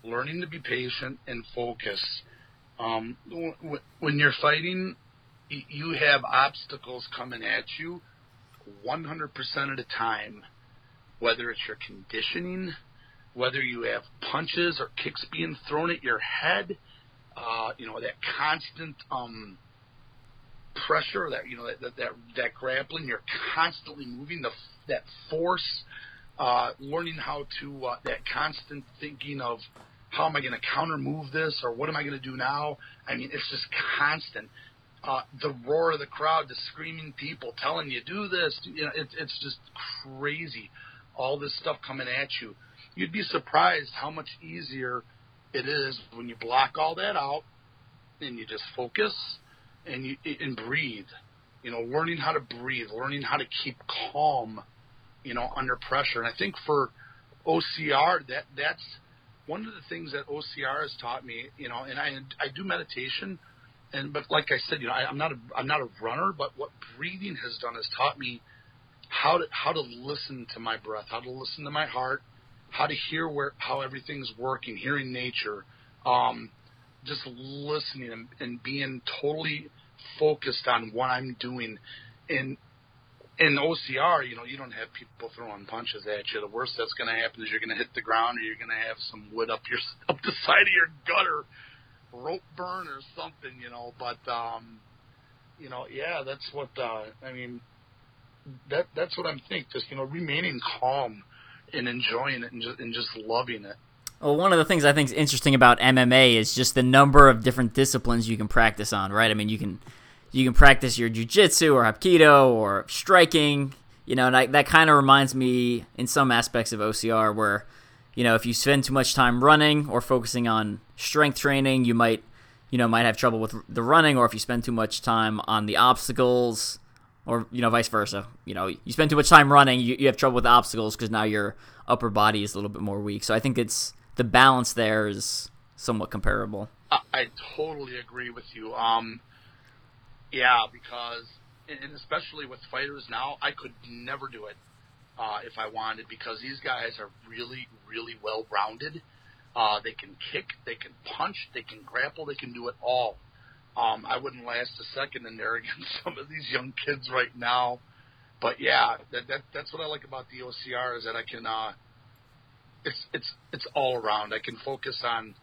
Learning to be patient and focus. Um, when you're fighting, you have obstacles coming at you 100% of the time whether it's your conditioning, whether you have punches or kicks being thrown at your head, uh, you know, that constant um, pressure, that you know, that, that that that grappling, you're constantly moving the that force, uh, learning how to uh, that constant thinking of how am I going to counter move this or what am I going to do now? I mean, it's just constant. Uh, the roar of the crowd, the screaming people telling you do this, you know, it, it's just crazy all this stuff coming at you. You'd be surprised how much easier it is when you block all that out and you just focus and you and breathe. You know, learning how to breathe, learning how to keep calm, you know, under pressure. And I think for OCR, that that's one of the things that OCR has taught me. You know, and I I do meditation, and but like I said, you know, I, I'm not a I'm not a runner, but what breathing has done has taught me how to how to listen to my breath, how to listen to my heart, how to hear where how everything's working, hearing nature, um, just listening and, and being totally focused on what I'm doing. In in OCR, you know, you don't have people throwing punches at you. The worst that's going to happen is you're going to hit the ground, or you're going to have some wood up your *laughs* up the side of your gutter, rope burn or something, you know. But um, you know, yeah, that's what uh, I mean that that's what I'm thinking. Just you know, remaining calm and enjoying it and just and just loving it. Well, one of the things I think is interesting about MMA is just the number of different disciplines you can practice on. Right? I mean, you can you can practice your jujitsu or hapkido or striking. You know, and I, that kind of reminds me in some aspects of OCR where, you know, if you spend too much time running or focusing on strength training, you might, you know, might have trouble with the running. Or if you spend too much time on the obstacles, or you know vice versa. You know, you spend too much time running, you, you have trouble with obstacles because now your upper body is a little bit more weak. So I think it's the balance there is somewhat comparable. I, I totally agree with you. Um, yeah, because and especially with fighters now, I could never do it uh, if I wanted because these guys are really, really well rounded. Uh, they can kick, they can punch, they can grapple, they can do it all. Um, I wouldn't last a second in there *laughs* against some of these young kids right now. But yeah, that, that that's what I like about the OCR is that I can uh, it's it's it's all around. I can focus on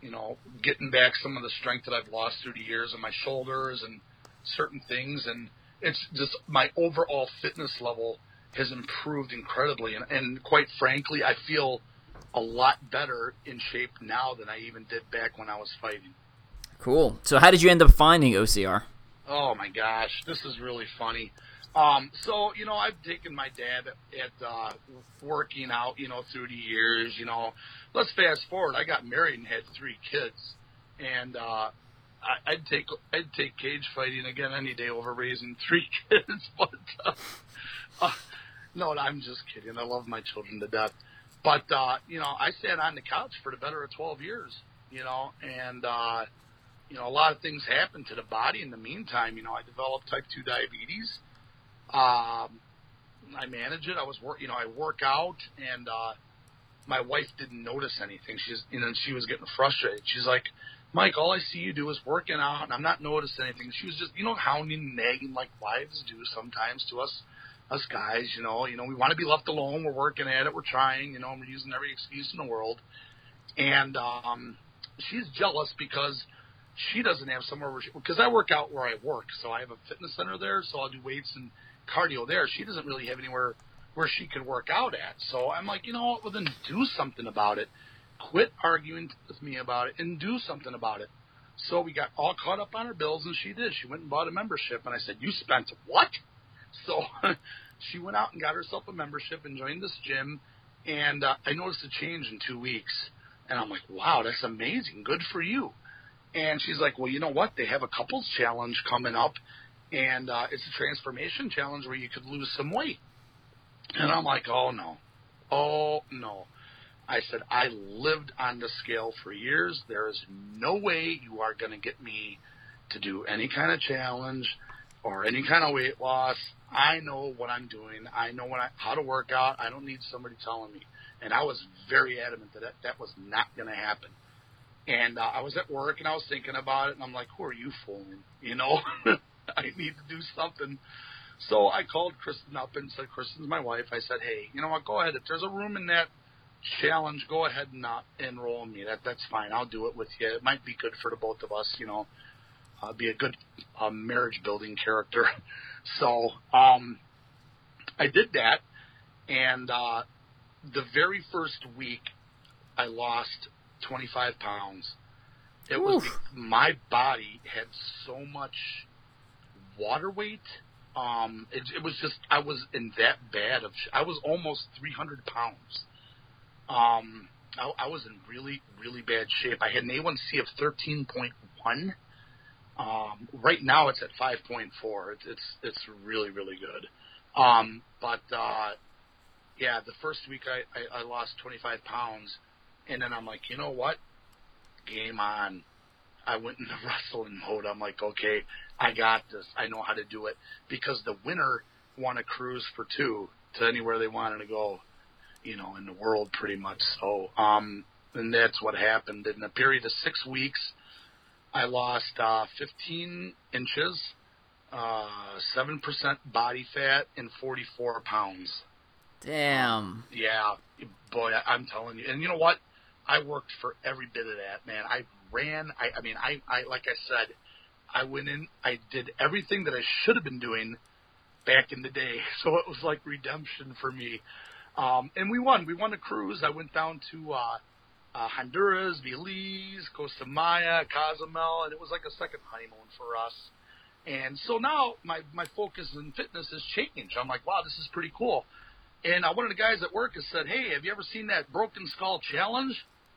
you know getting back some of the strength that I've lost through the years in my shoulders and certain things, and it's just my overall fitness level has improved incredibly, and, and quite frankly, I feel a lot better in shape now than I even did back when I was fighting. Cool. So, how did you end up finding OCR? Oh my gosh, this is really funny. Um, so you know, I've taken my dad at, uh, working out, you know, through the years. You know, let's fast forward. I got married and had three kids, and uh, I, I'd take I'd take cage fighting again any day over raising three *laughs* kids. but uh, uh, no, I'm just kidding. I love my children to death. But uh, you know, I sat on the couch for the better of 12 years. You know, and uh, you know, a lot of things happened to the body in the meantime. You know, I developed type two diabetes um, I manage it. I was work, you know, I work out, and uh, my wife didn't notice anything. She's, you know, she was getting frustrated. She's like, Mike, all I see you do is working out, and I'm not noticing anything. She was just, you know, hounding, and nagging like wives do sometimes to us, us guys. You know, you know, we want to be left alone. We're working at it. We're trying. You know, we're using every excuse in the world, and um, she's jealous because she doesn't have somewhere where because I work out where I work, so I have a fitness center there, so I'll do weights and cardio there. She doesn't really have anywhere where she could work out at. So I'm like, you know what? Well, then do something about it. Quit arguing with me about it and do something about it. So we got all caught up on her bills, and she did. She went and bought a membership, and I said, "You spent what?" *laughs* So *laughs* she went out and got herself a membership and joined this gym, and uh, I noticed a change in two weeks. And I'm like, "Wow, that's amazing! Good for you." And she's like, "Well, you know what? They have a couples challenge coming up, and uh, it's a transformation challenge where you could lose some weight. And I'm like, oh no, oh no. I said, I lived on the scale for years. There is no way you are going to get me to do any kind of challenge or any kind of weight loss. I know what I'm doing. I know when I, how to work out. I don't need somebody telling me. And I was very adamant that that, that was not going to happen. And uh, I was at work and I was thinking about it, and I'm like, who are you fooling? You know? *laughs* I need to do something. So I called Kristen up and said, Kristen's my wife. I said, hey, you know what? Go ahead. If there's a room in that challenge, go ahead and not enroll me. That that's fine. I'll do it with you. It might be good for the both of us. You know, uh, be a good uh, marriage building character. *laughs* So um, I did that, and uh, the very first week, I lost 25 pounds. It Oof. was my body had so much water weight. Um, it, it was just I was in that bad of I was almost 300 pounds. Um, I, I was in really really bad shape. I had an A1C of 13.1. Um, right now it's at 5.4. It's it's it's really really good. Um, but uh, yeah, the first week I, I, I lost 25 pounds, and then I'm like, you know what? Game on. I went into *laughs* wrestling mode. I'm like, okay, I got this. I know how to do it because the winner won a cruise for two to anywhere they wanted to go, you know, in the world pretty much. So, um, and that's what happened. In a period of six weeks, I lost uh, 15 inches, uh, 7% body fat, and 44 pounds. Damn. Yeah, boy, I'm telling you. And you know what? I worked for every bit of that, man. I ran. I, I mean, I, I, like I said, I went in, I did everything that I should have been doing back in the day. *laughs* So it was like redemption for me. Um, and we won. We won a cruise. I went down to uh, uh, Honduras, Belize, Costa Maya, Cozumel, and it was like a second honeymoon for us. And so now my my focus in fitness has changed. I'm like, wow, this is pretty cool. And uh, one of the guys at work has said, hey, have you ever seen that Broken Skull Challenge?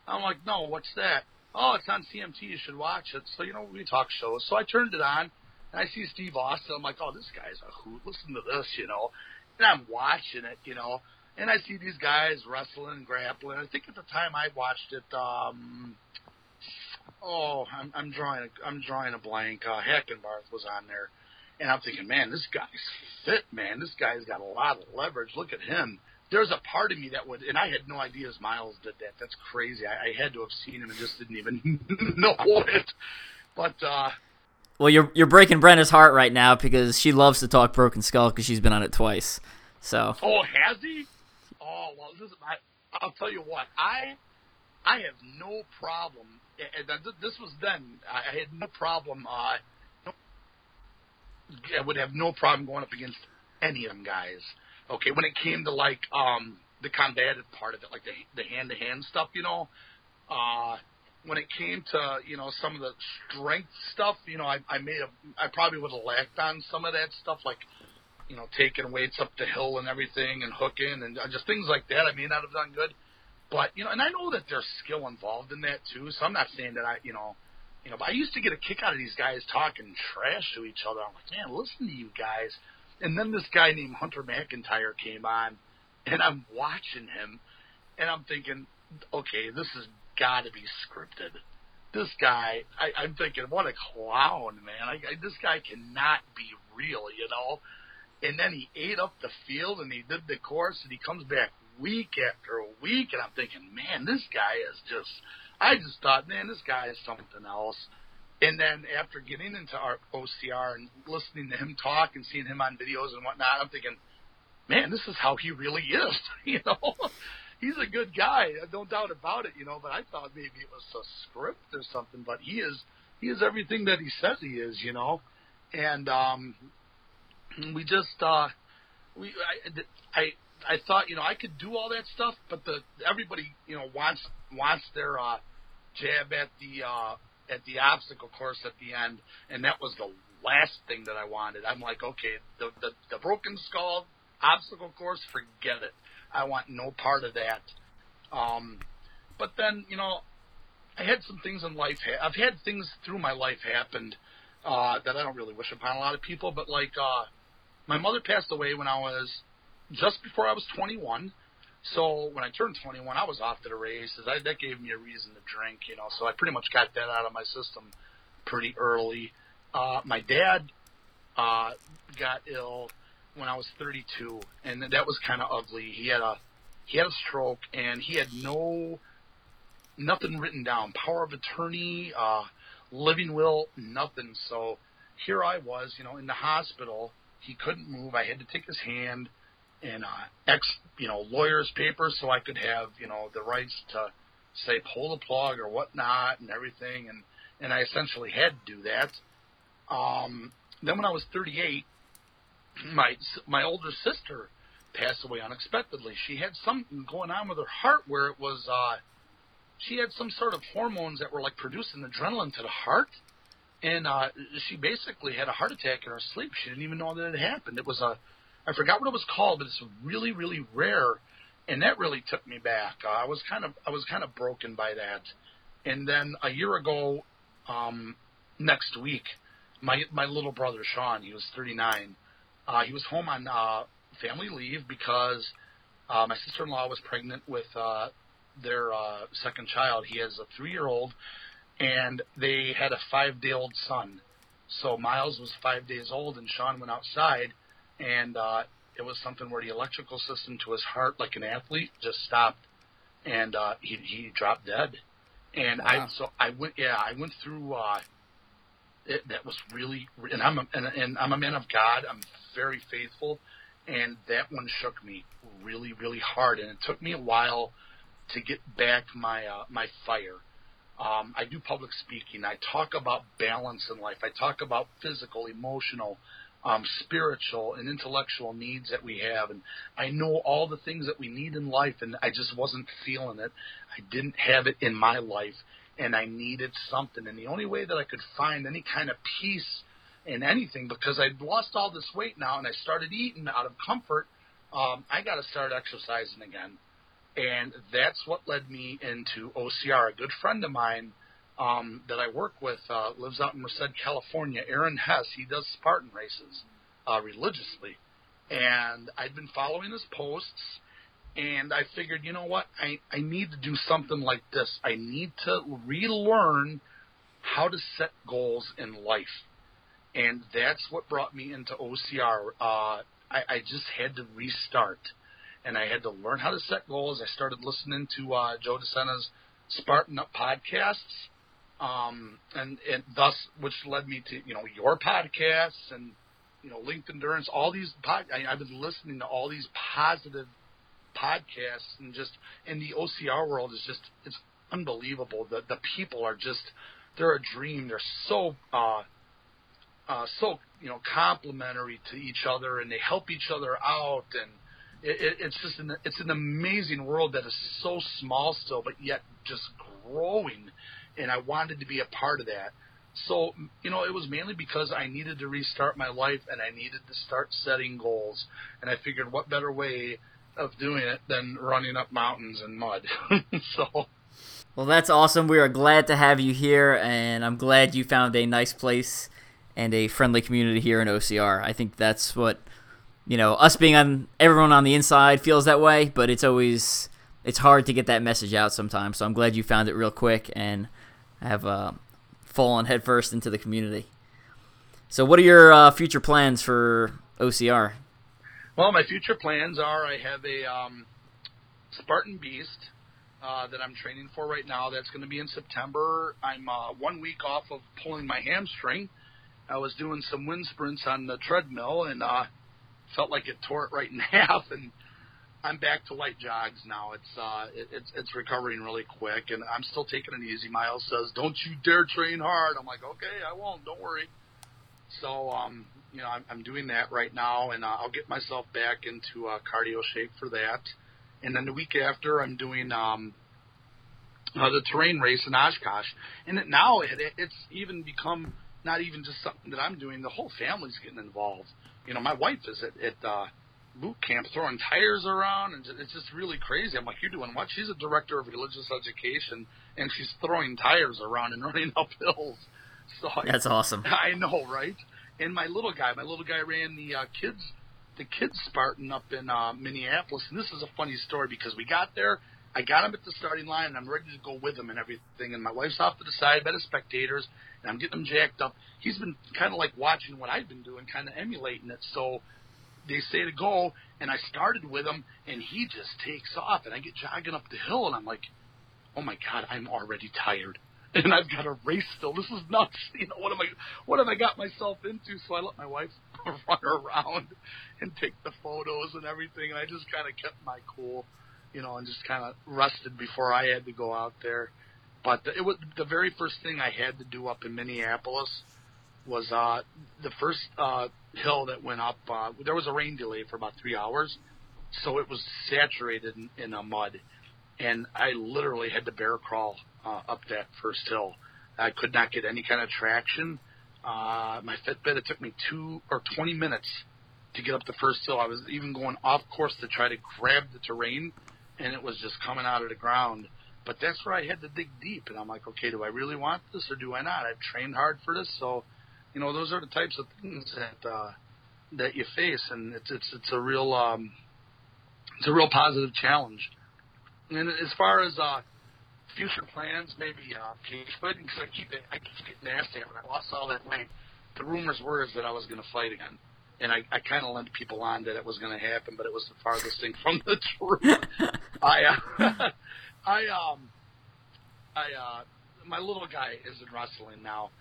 I'm like, no, what's that? Oh, it's on CMT. You should watch it. So you know, we talk shows. So I turned it on, and I see Steve Austin. I'm like, oh, this guy's a hoot. Listen to this, you know. And I'm watching it, you know, and I see these guys wrestling and grappling. I think at the time I watched it. um Oh, I'm, I'm drawing. A, I'm drawing a blank. Uh, Hackenbarth was on there, and I'm thinking, man, this guy's fit, man. This guy's got a lot of leverage. Look at him. There's a part of me that would, and I had no idea as Miles did that. That's crazy. I, I had to have seen him and just didn't even *laughs* know it. But uh, well, you're you're breaking Brenda's heart right now because she loves to talk Broken Skull because she's been on it twice. So. Oh, has he? Oh well, this is, I, I'll tell you what. I I have no problem. And this was then. I had no problem. Uh, I would have no problem going up against any of them guys. Okay, when it came to like um the combative part of it, like the the hand to hand stuff, you know, uh, when it came to you know some of the strength stuff, you know, I I have I probably would have lacked on some of that stuff, like you know taking weights up the hill and everything and hooking and just things like that. I may not have done good, but you know, and I know that there's skill involved in that too. So I'm not saying that I you know. You know, but I used to get a kick out of these guys talking trash to each other. I'm like, man, listen to you guys. And then this guy named Hunter McIntyre came on, and I'm watching him, and I'm thinking, okay, this has got to be scripted. This guy, I, I'm thinking, what a clown, man! I, I, this guy cannot be real, you know. And then he ate up the field, and he did the course, and he comes back week after week, and I'm thinking, man, this guy is just. I just thought, man, this guy is something else. And then after getting into our OCR and listening to him talk and seeing him on videos and whatnot, I'm thinking, man, this is how he really is. *laughs* you know, he's a good guy, no doubt about it. You know, but I thought maybe it was a script or something. But he is, he is everything that he says he is. You know, and um, we just, uh, we, I, I, I thought, you know, I could do all that stuff, but the everybody, you know, wants wants their uh, jab at the uh, at the obstacle course at the end, and that was the last thing that I wanted. I'm like, okay, the the, the broken skull obstacle course, forget it. I want no part of that. Um, but then, you know, I had some things in life. Ha- I've had things through my life happened uh, that I don't really wish upon a lot of people. But like, uh, my mother passed away when I was just before I was 21. So when I turned 21, I was off to the races. I, that gave me a reason to drink, you know. So I pretty much got that out of my system pretty early. Uh, my dad uh, got ill when I was 32, and that was kind of ugly. He had a he had a stroke, and he had no nothing written down, power of attorney, uh, living will, nothing. So here I was, you know, in the hospital. He couldn't move. I had to take his hand and uh, ex, you know, lawyers' papers so I could have, you know, the rights to say pull the plug or whatnot and everything, and and I essentially had to do that. Um, then when I was 38, my my older sister passed away unexpectedly. She had something going on with her heart where it was uh, she had some sort of hormones that were like producing adrenaline to the heart, and uh, she basically had a heart attack in her sleep. She didn't even know that it happened. It was a I forgot what it was called, but it's really, really rare, and that really took me back. Uh, I was kind of, I was kind of broken by that. And then a year ago, um, next week, my my little brother Sean, he was 39. Uh, he was home on uh, family leave because uh, my sister-in-law was pregnant with uh, their uh, second child. He has a three-year-old, and they had a five-day-old son. So Miles was five days old, and Sean went outside and uh, it was something where the electrical system to his heart, like an athlete, just stopped, and uh, he he dropped dead. And wow. I so I went yeah I went through uh, it, that was really and I'm a, and, and I'm a man of God. I'm very faithful, and that one shook me really really hard, and it took me a while to get back my uh, my fire. Um, I do public speaking. I talk about balance in life. I talk about physical, emotional, um, spiritual and intellectual needs that we have. And I know all the things that we need in life, and I just wasn't feeling it. I didn't have it in my life, and I needed something. And the only way that I could find any kind of peace in anything, because I'd lost all this weight now and I started eating out of comfort, um, I got to start exercising again. And that's what led me into OCR. A good friend of mine um, that I work with uh, lives out in Merced, California. Aaron Hess, he does Spartan races uh, religiously, and I'd been following his posts, and I figured, you know what, I I need to do something like this. I need to relearn how to set goals in life, and that's what brought me into OCR. Uh, I, I just had to restart. and I had to learn how to set goals. I started listening to uh, Joe DeSena's Spartan Up podcasts, um, and, and thus, which led me to you know your podcasts and you know Linked Endurance. All these pod, I, I've been listening to all these positive podcasts, and just in the OCR world is just it's unbelievable. The the people are just they're a dream. They're so uh, uh, so you know complimentary to each other, and they help each other out, and it, it, it's just an it's an amazing world that is so small still, but yet just growing. And I wanted to be a part of that. So you know, it was mainly because I needed to restart my life, and I needed to start setting goals. And I figured, what better way of doing it than running up mountains in mud? *laughs* so. Well, that's awesome. We are glad to have you here, and I'm glad you found a nice place and a friendly community here in OCR. I think that's what you know, us being on everyone on the inside feels that way, but it's always it's hard to get that message out sometimes. So I'm glad you found it real quick and have uh, fallen headfirst into the community. So, what are your uh, future plans for OCR? Well, my future plans are I have a um, Spartan Beast uh, that I'm training for right now. That's going to be in September. I'm uh, one week off of pulling my hamstring. I was doing some wind sprints on the treadmill and uh, felt like it tore it right in *laughs* half. And I'm back to light jogs now. It's uh, it, it's it's recovering really quick, and I'm still taking it easy. Miles says, "Don't you dare train hard." I'm like, "Okay, I won't. Don't worry." So, um, you know, I'm, I'm doing that right now, and uh, I'll get myself back into uh, cardio shape for that. And then the week after, I'm doing um, uh, the terrain race in Oshkosh, and it, now it, it, it's even become not even just something that I'm doing. The whole family's getting involved. You know, my wife is at, at uh, boot camp throwing tires around, and it's just really crazy. I'm like, you're doing what? She's a director of religious education, and she's throwing tires around and *laughs* running up hills. So that's I, awesome. *laughs* I know, right? And my little guy, my little guy ran the uh, kids, the kids Spartan up in uh, Minneapolis, and this is a funny story because we got there. I got him at the starting line, and I'm ready to go with him and everything. And my wife's off to the side by the spectators, and I'm getting him jacked up. He's been kind of like watching what I've been doing, kind of emulating it. So they say to go, and I started with him, and he just takes off, and I get jogging up the hill, and I'm like, oh my god, I'm already tired, *laughs* and I've got a race still. This is nuts. *laughs* You know what am I? What have I got myself into? So I let my wife *laughs* run around and take the photos and everything, and I just kind of kept my cool, you know, and just kind of rested before I had to go out there. But it was the very first thing I had to do up in Minneapolis was uh, the first uh, hill that went up. Uh, there was a rain delay for about three hours, so it was saturated in, in a mud, and I literally had to bear crawl uh, up that first hill. I could not get any kind of traction. Uh, my Fitbit it took me two or twenty minutes to get up the first hill. I was even going off course to try to grab the terrain, and it was just coming out of the ground. But that's where I had to dig deep, and I'm like, okay, do I really want this or do I not? I've trained hard for this, so you know, those are the types of things that uh, that you face, and it's it's it's a real um, it's a real positive challenge. And as far as uh, future plans, maybe uh, fighting, because I keep it, I keep getting that when I lost all that weight. The rumors were is that I was going to fight again, and I, I kind of led people on that it was going to happen, but it was the farthest thing from the *laughs* truth. I uh, *laughs* I um I uh my little guy is in wrestling now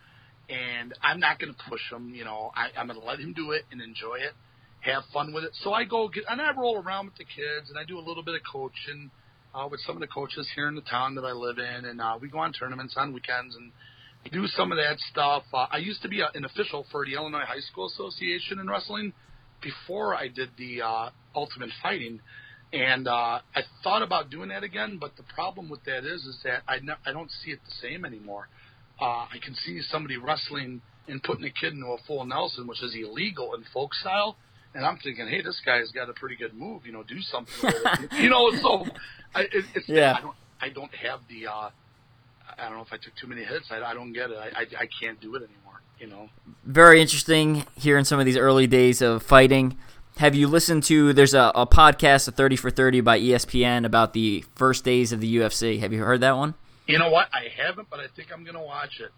and I'm not going to push him. You know, I, I'm going to let him do it and enjoy it, have fun with it. So I go get and I roll around with the kids, and I do a little bit of coaching uh, with some of the coaches here in the town that I live in, and uh, we go on tournaments on weekends and do some of that stuff. Uh, I used to be a, an official for the Illinois High School Association in wrestling before I did the uh, Ultimate Fighting. And uh, I thought about doing that again, but the problem with that is, is that I, ne- I don't see it the same anymore I can see somebody wrestling and putting a kid into a full Nelson, which is illegal in folk style. And I'm thinking, hey, this guy's got a pretty good move. You know, do something. *laughs* You know, so I, it, it's yeah. I don't I don't have the. Uh, I don't know if I took too many hits. I, I don't get it. I, I I can't do it anymore. You know. Very interesting here in some of these early days of fighting. Have you listened to? There's a, a podcast, a Thirty for Thirty by ESPN about the first days of the UFC. Have you heard that one? You know what? I haven't, but I think I'm going to watch it.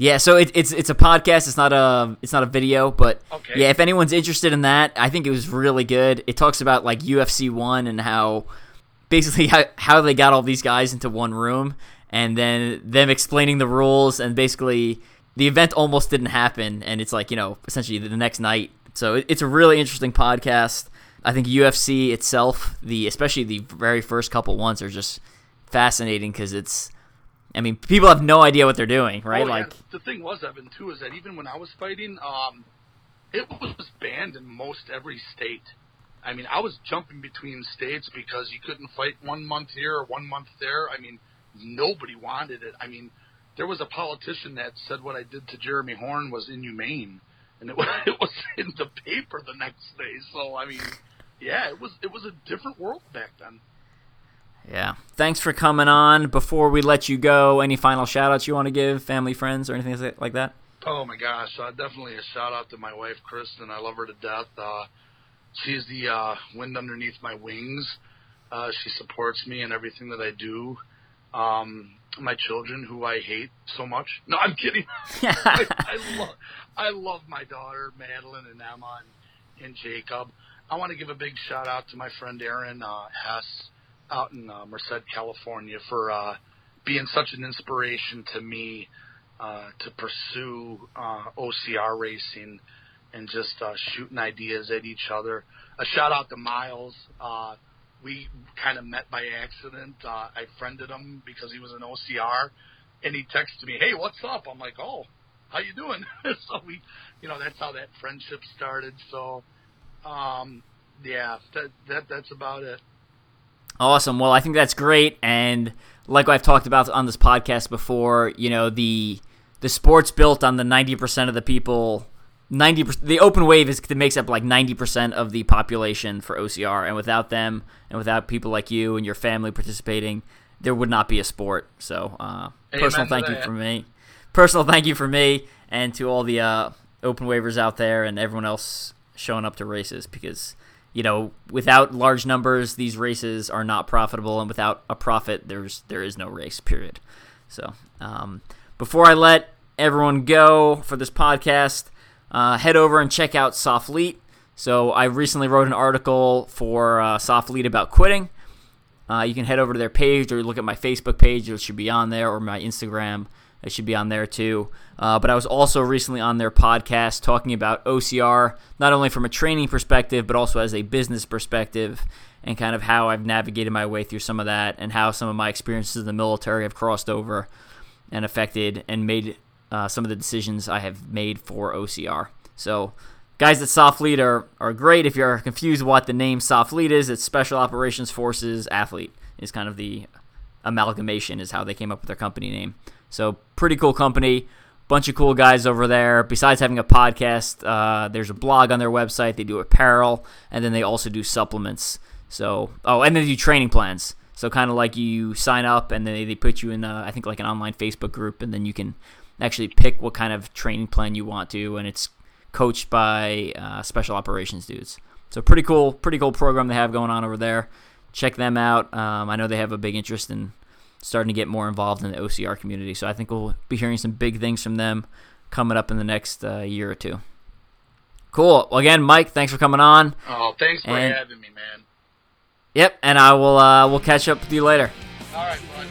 Yeah, so it, it's it's a podcast. It's not a it's not a video, but Okay. yeah, if anyone's interested in that, I think it was really good. It talks about like UFC one and how basically how, how they got all these guys into one room, and then them explaining the rules, and basically the event almost didn't happen, and it's like you know essentially the next night. So it, it's a really interesting podcast. I think UFC itself, the especially the very first couple ones, are just fascinating because it's. I mean, people have no idea what they're doing, right? Oh, like, the thing was, Evan, too, is that even when I was fighting, um, it was banned in most every state. I mean, I was jumping between states because you couldn't fight one month here or one month there. I mean, nobody wanted it. I mean, there was a politician that said what I did to Jeremy Horn was inhumane, and it *laughs* was, it was in the paper the next day. So, I mean, yeah, it was it was a different world back then. Yeah. Thanks for coming on. Before we let you go, any final shout outs you want to give, family, friends, or anything like that? Oh my gosh, uh, definitely a shout out to my wife Kristen. I love her to death. Uh, she's the uh, wind underneath my wings. Uh, she supports me in everything that I do. Um, my children, who I hate so much. No, I'm kidding. *laughs* I, I love, I love my daughter Madeline and Emma and, and Jacob. I want to give a big shout out to my friend Aaron uh, Hess out in uh, Merced, California, for uh, being such an inspiration to me uh, to pursue uh, OCR racing and just uh, shooting ideas at each other. A shout out to Miles. Uh, we kind of met by accident. Uh, I friended him because he was an OCR, and he texted me, "Hey, what's up?" I'm like, "Oh, how you doing?" *laughs* so we, you know, that's how that friendship started. So, um, yeah, that that that's about it. Awesome. Well, I think that's great, and like I've talked about on this podcast before, you know the the sport's built on the ninety percent of the people. Ninety percent. The open wave is that makes up like ninety percent of the population for OCR, and without them, and without people like you and your family participating, there would not be a sport. So, uh, personal thank you for me. Personal thank you for me, and to all the uh, open waivers out there, and everyone else showing up to races because you know, without large numbers, these races are not profitable, and without a profit, there's there is no race. Period. So, um, before I let everyone go for this podcast, uh, head over and check out SOFLETE. So, I recently wrote an article for uh, SOFLETE about quitting. Uh, you can head over to their page or look at my Facebook page; it should be on there, or my Instagram. It should be on there too. Uh, but I was also recently on their podcast talking about OCR, not only from a training perspective, but also as a business perspective, and kind of how I've navigated my way through some of that, and how some of my experiences in the military have crossed over and affected and made uh, some of the decisions I have made for OCR. So, guys at SOFLETE are, are great. If you're confused what the name SOFLETE is, it's Special Operations Forces Athlete, is kind of the amalgamation, is how they came up with their company name. So pretty cool company, bunch of cool guys over there. Besides having a podcast, uh, there's a blog on their website. They do apparel, and then they also do supplements. So oh, and they do training plans. So kind of like you sign up, and then they, put you in, uh, I think like an online Facebook group, and then you can actually pick what kind of training plan you want to, and it's coached by uh, special operations dudes. So pretty cool, pretty cool program they have going on over there. Check them out. Um, I know they have a big interest in starting to get more involved in the OCR community. So I think we'll be hearing some big things from them coming up in the next uh, year or two. Cool. Well, again, Mike, thanks for coming on. Oh, thanks for And- having me, man. Yep, and I will uh, we'll catch up with you later. All right, bud.